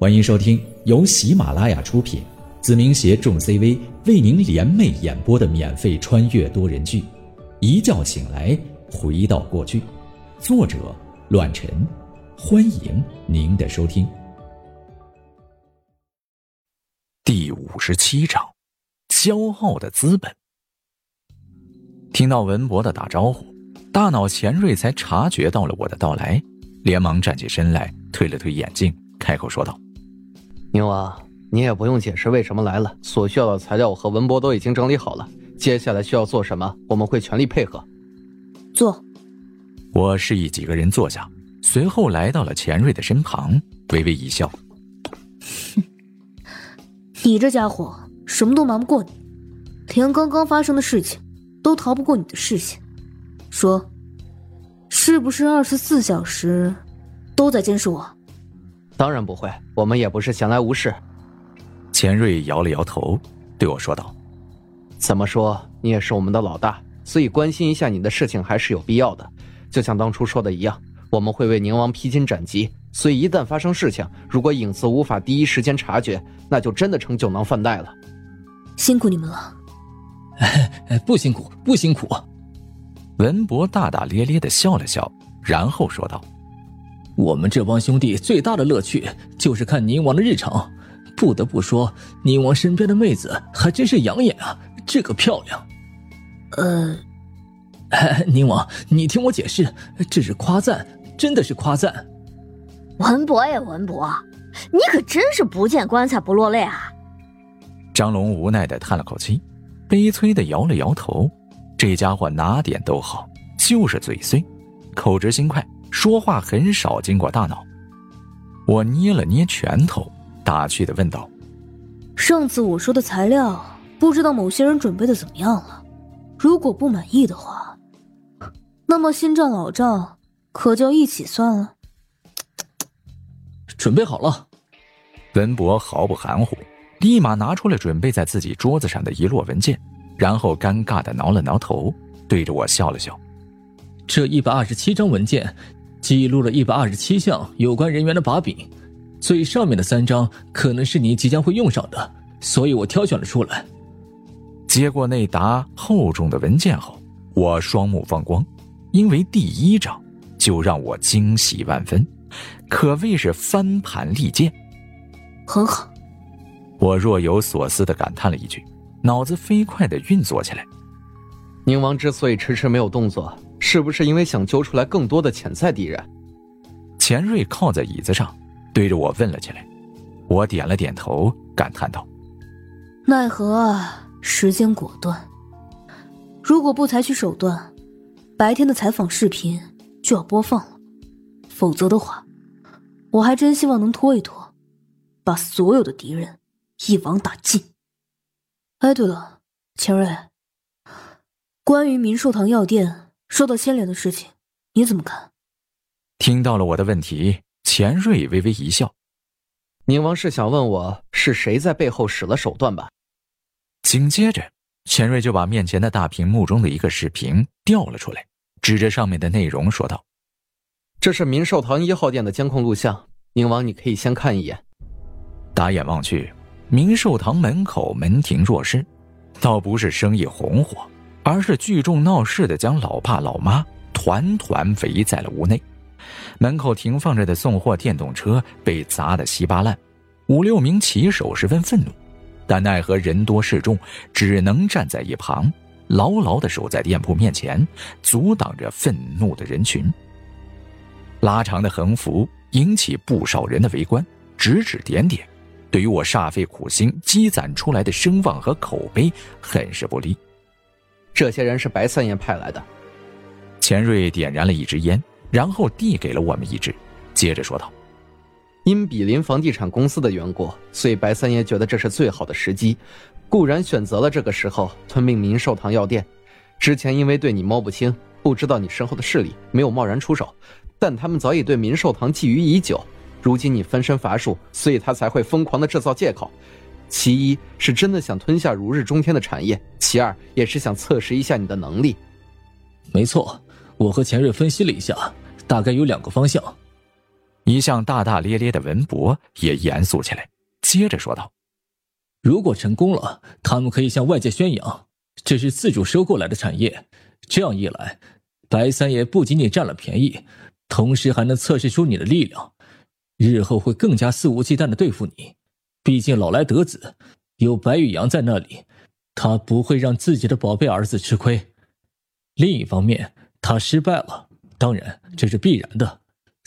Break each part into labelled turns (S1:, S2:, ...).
S1: 欢迎收听由喜马拉雅出品，子明携众 CV 为您联袂演播的免费穿越多人剧《一觉醒来回到过去》，作者：乱臣。欢迎您的收听。
S2: 第五十七章：骄傲的资本。听到文博的打招呼，大脑钱瑞才察觉到了我的到来，连忙站起身来，推了推眼镜，开口说道。
S3: 宁王，你也不用解释为什么来了。所需要的材料我和文博都已经整理好了，接下来需要做什么，我们会全力配合。
S4: 坐。
S2: 我示意几个人坐下，随后来到了钱瑞的身旁，微微一笑：“
S4: 哼，你这家伙什么都瞒不过你，连刚刚发生的事情都逃不过你的视线。说，是不是二十四小时都在监视我？”
S3: 当然不会，我们也不是闲来无事。
S2: 钱瑞摇了摇头，对我说道：“
S3: 怎么说，你也是我们的老大，所以关心一下你的事情还是有必要的。就像当初说的一样，我们会为宁王披荆斩棘，所以一旦发生事情，如果影子无法第一时间察觉，那就真的成酒囊饭袋了。
S4: 辛苦你们了。
S5: 不辛苦，不辛苦。”
S2: 文博大大咧咧的笑了笑，然后说道。
S5: 我们这帮兄弟最大的乐趣就是看宁王的日常，不得不说，宁王身边的妹子还真是养眼啊，这个漂亮。
S4: 呃，
S5: 宁王，你听我解释，这是夸赞，真的是夸赞。
S6: 文博呀，文博，你可真是不见棺材不落泪啊！
S2: 张龙无奈的叹了口气，悲催的摇了摇头。这家伙哪点都好，就是嘴碎，口直心快。说话很少经过大脑，我捏了捏拳头，打趣的问道：“
S4: 上次我说的材料，不知道某些人准备的怎么样了？如果不满意的话，那么新账老账可就一起算了。”
S5: 准备好了，
S2: 文博毫不含糊，立马拿出了准备在自己桌子上的一摞文件，然后尴尬的挠了挠头，对着我笑了笑：“
S5: 这一百二十七张文件。”记录了一百二十七项有关人员的把柄，最上面的三张可能是你即将会用上的，所以我挑选了出来。
S2: 接过那沓厚重的文件后，我双目放光，因为第一张就让我惊喜万分，可谓是翻盘利剑。
S4: 很好，
S2: 我若有所思的感叹了一句，脑子飞快的运作起来。
S3: 宁王之所以迟迟没有动作。是不是因为想揪出来更多的潜在敌人？
S2: 钱瑞靠在椅子上，对着我问了起来。我点了点头，感叹道：“
S4: 奈何啊，时间果断。如果不采取手段，白天的采访视频就要播放了；否则的话，我还真希望能拖一拖，把所有的敌人一网打尽。哎，对了，钱瑞，关于明寿堂药店。”受到牵连的事情，你怎么看？
S2: 听到了我的问题，钱瑞微微一笑。
S3: 宁王是想问我是谁在背后使了手段吧？
S2: 紧接着，钱瑞就把面前的大屏幕中的一个视频调了出来，指着上面的内容说道：“
S3: 这是明寿堂一号店的监控录像，宁王你可以先看一眼。”
S2: 打眼望去，明寿堂门口门庭若市，倒不是生意红火。而是聚众闹事的，将老爸老妈团团围在了屋内。门口停放着的送货电动车被砸得稀巴烂，五六名骑手十分愤怒，但奈何人多势众，只能站在一旁，牢牢地守在店铺面前，阻挡着愤怒的人群。拉长的横幅引起不少人的围观，指指点点，对于我煞费苦心积攒出来的声望和口碑，很是不利。
S3: 这些人是白三爷派来的。
S2: 钱瑞点燃了一支烟，然后递给了我们一支，接着说道：“
S3: 因比邻房地产公司的缘故，所以白三爷觉得这是最好的时机，固然选择了这个时候吞并民寿堂药店。之前因为对你摸不清，不知道你身后的势力，没有贸然出手。但他们早已对民寿堂觊觎已久，如今你分身乏术，所以他才会疯狂的制造借口。”其一是真的想吞下如日中天的产业，其二也是想测试一下你的能力。
S5: 没错，我和钱瑞分析了一下，大概有两个方向。
S2: 一向大大咧咧的文博也严肃起来，接着说道：“
S5: 如果成功了，他们可以向外界宣扬这是自主收购来的产业。这样一来，白三爷不仅仅占了便宜，同时还能测试出你的力量，日后会更加肆无忌惮的对付你。毕竟老来得子，有白羽阳在那里，他不会让自己的宝贝儿子吃亏。另一方面，他失败了，当然这是必然的。”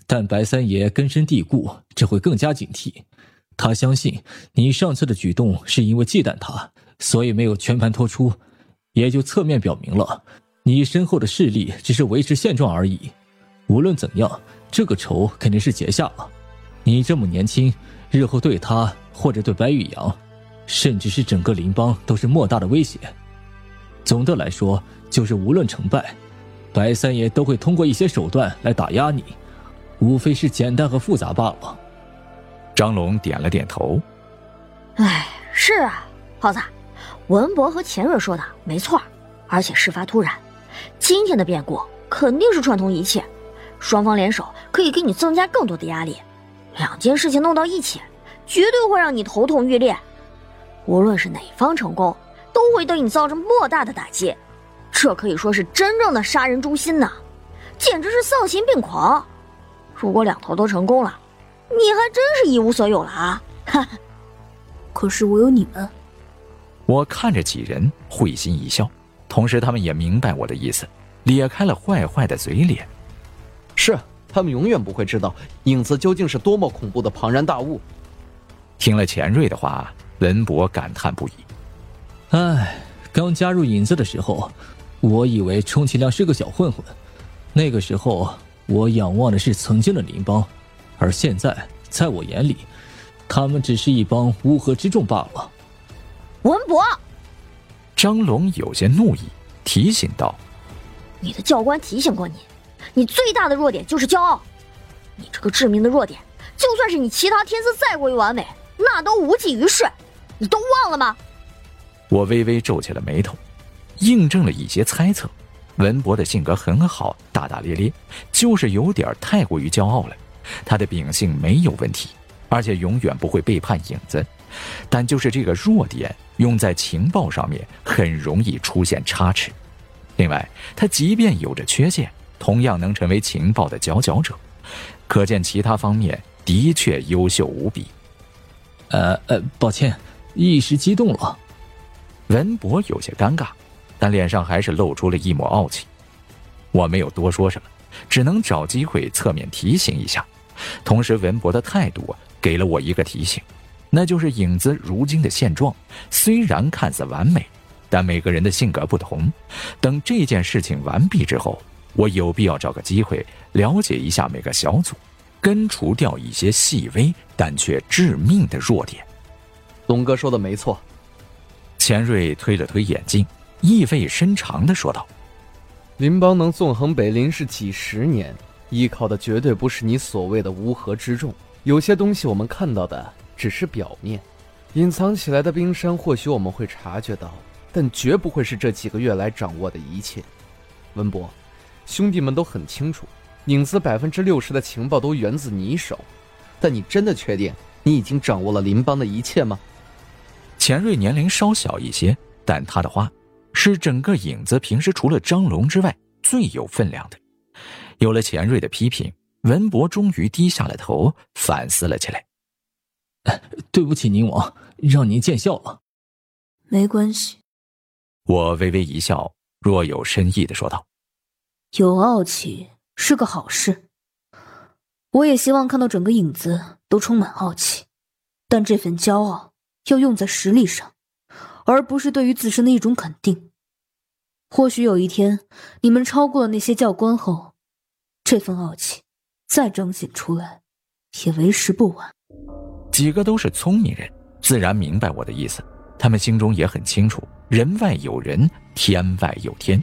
S5: 但白三爷根深蒂固，这会更加警惕。他相信你上次的举动是因为忌惮他，所以没有全盘托出，也就侧面表明了你身后的势力只是维持现状而已。无论怎样，这个仇肯定是结下了。你这么年轻，日后对他或者对白玉阳，甚至是整个林邦都是莫大的威胁。总的来说，就是无论成败，白三爷都会通过一些手段来打压你。无非是简单和复杂罢了。
S2: 张龙点了点头。
S6: 哎，是啊，耗子，文博和钱瑞说的没错，而且事发突然，今天的变故肯定是串通一切，双方联手可以给你增加更多的压力。两件事情弄到一起，绝对会让你头痛欲裂。无论是哪方成功，都会对你造成莫大的打击。这可以说是真正的杀人诛心呐，简直是丧心病狂。如果两头都成功了，你还真是一无所有了啊！哈哈。
S4: 可是我有你们。
S2: 我看着几人会心一笑，同时他们也明白我的意思，咧开了坏坏的嘴脸。
S3: 是，他们永远不会知道影子究竟是多么恐怖的庞然大物。
S2: 听了钱瑞的话，文博感叹不已。
S5: 唉，刚加入影子的时候，我以为充其量是个小混混，那个时候。我仰望的是曾经的林邦，而现在，在我眼里，他们只是一帮乌合之众罢了。
S6: 文博，
S2: 张龙有些怒意，提醒道：“
S6: 你的教官提醒过你，你最大的弱点就是骄傲。你这个致命的弱点，就算是你其他天资再过于完美，那都无济于事。你都忘了吗？”
S2: 我微微皱起了眉头，印证了一些猜测。文博的性格很好，大大咧咧，就是有点太过于骄傲了。他的秉性没有问题，而且永远不会背叛影子。但就是这个弱点，用在情报上面很容易出现差池。另外，他即便有着缺陷，同样能成为情报的佼佼者。可见其他方面的确优秀无比。
S5: 呃呃，抱歉，一时激动了。
S2: 文博有些尴尬。但脸上还是露出了一抹傲气，我没有多说什么，只能找机会侧面提醒一下。同时，文博的态度给了我一个提醒，那就是影子如今的现状虽然看似完美，但每个人的性格不同。等这件事情完毕之后，我有必要找个机会了解一下每个小组，根除掉一些细微但却致命的弱点。
S3: 龙哥说的没错，
S2: 钱瑞推了推眼镜。意味深长的说道：“
S3: 林邦能纵横北林市几十年，依靠的绝对不是你所谓的乌合之众。有些东西我们看到的只是表面，隐藏起来的冰山或许我们会察觉到，但绝不会是这几个月来掌握的一切。文博，兄弟们都很清楚，影子百分之六十的情报都源自你手，但你真的确定你已经掌握了林邦的一切吗？”
S2: 钱瑞年龄稍小一些，但他的话。是整个影子平时除了张龙之外最有分量的。有了钱瑞的批评，文博终于低下了头，反思了起来。
S5: 对不起，宁王，让您见笑了。
S4: 没关系。
S2: 我微微一笑，若有深意的说道：“
S4: 有傲气是个好事，我也希望看到整个影子都充满傲气，但这份骄傲要用在实力上。”而不是对于自身的一种肯定。或许有一天，你们超过了那些教官后，这份傲气再彰显出来，也为时不晚。
S2: 几个都是聪明人，自然明白我的意思。他们心中也很清楚，人外有人，天外有天。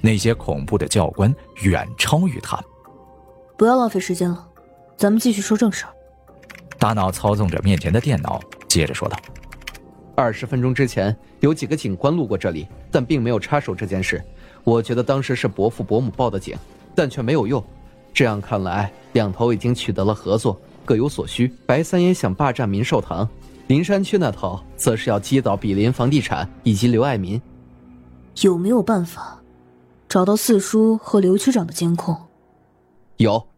S2: 那些恐怖的教官远超于他们。
S4: 不要浪费时间了，咱们继续说正事儿。
S2: 大脑操纵着面前的电脑，接着说道。
S3: 二十分钟之前，有几个警官路过这里，但并没有插手这件事。我觉得当时是伯父伯母报的警，但却没有用。这样看来，两头已经取得了合作，各有所需。白三爷想霸占民寿堂，林山区那头则是要击倒比邻房地产以及刘爱民。
S4: 有没有办法找到四叔和刘区长的监控？
S3: 有。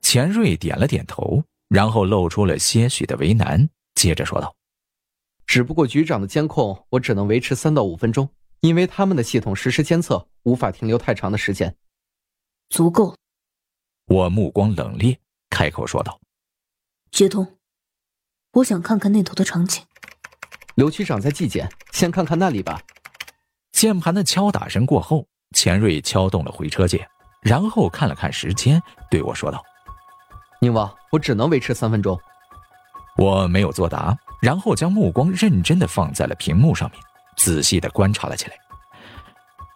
S2: 钱瑞点了点头，然后露出了些许的为难，接着说道：“
S3: 只不过局长的监控我只能维持三到五分钟，因为他们的系统实时监测，无法停留太长的时间。”
S4: 足够。
S2: 我目光冷冽，开口说道：“
S4: 接通，我想看看那头的场景。”
S3: 刘区长在纪检，先看看那里吧。
S2: 键盘的敲打声过后，钱瑞敲动了回车键，然后看了看时间，对我说道。
S3: 宁王，我只能维持三分钟。
S2: 我没有作答，然后将目光认真的放在了屏幕上面，仔细的观察了起来。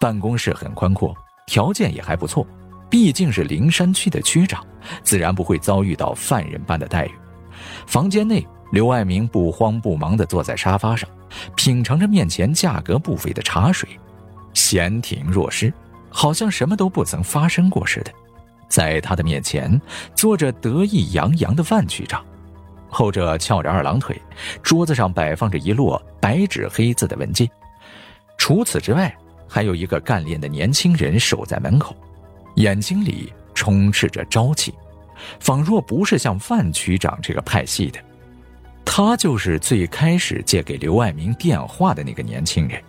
S2: 办公室很宽阔，条件也还不错，毕竟是灵山区的区长，自然不会遭遇到犯人般的待遇。房间内，刘爱明不慌不忙的坐在沙发上，品尝着面前价格不菲的茶水，闲庭若失，好像什么都不曾发生过似的。在他的面前坐着得意洋洋的万局长，后者翘着二郎腿，桌子上摆放着一摞白纸黑字的文件。除此之外，还有一个干练的年轻人守在门口，眼睛里充斥着朝气，仿若不是像万局长这个派系的。他就是最开始借给刘爱民电话的那个年轻人。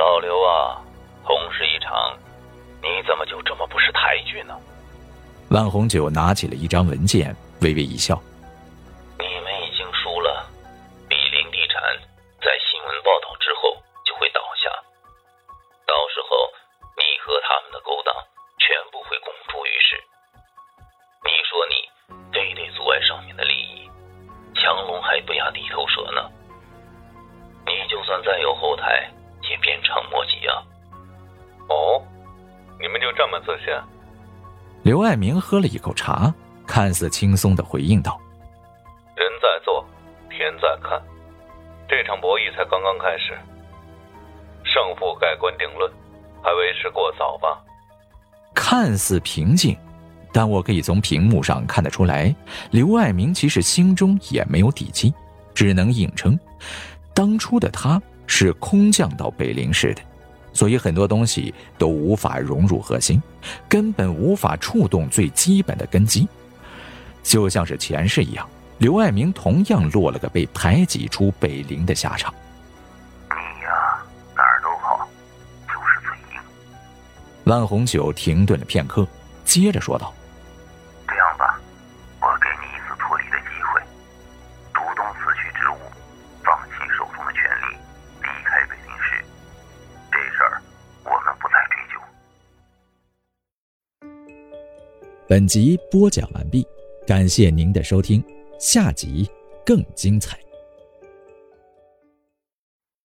S7: 老刘啊，同事一场，你怎么就这么不识抬举呢？
S2: 万红九拿起了一张文件，微微一笑：“
S7: 你们已经输了，比林地产在新闻报道之后就会倒下，到时候你和他们的勾当全部会公诸于世。你说你非得阻碍上面的利益，强龙还不压地头蛇呢。你就算再有后台，长莫及啊！
S8: 哦，你们就这么自信？”
S2: 刘爱明喝了一口茶，看似轻松的回应道：“
S8: 人在做，天在看，这场博弈才刚刚开始，胜负盖棺定论，还为时过早吧？”
S2: 看似平静，但我可以从屏幕上看得出来，刘爱明其实心中也没有底气，只能硬撑。当初的他是空降到北陵市的。所以很多东西都无法融入核心，根本无法触动最基本的根基。就像是前世一样，刘爱明同样落了个被排挤出北陵的下场。
S7: 你呀，哪儿都好，就是嘴硬。
S2: 万红酒停顿了片刻，接着说道。本集播讲完毕，感谢您的收听，下集更精彩。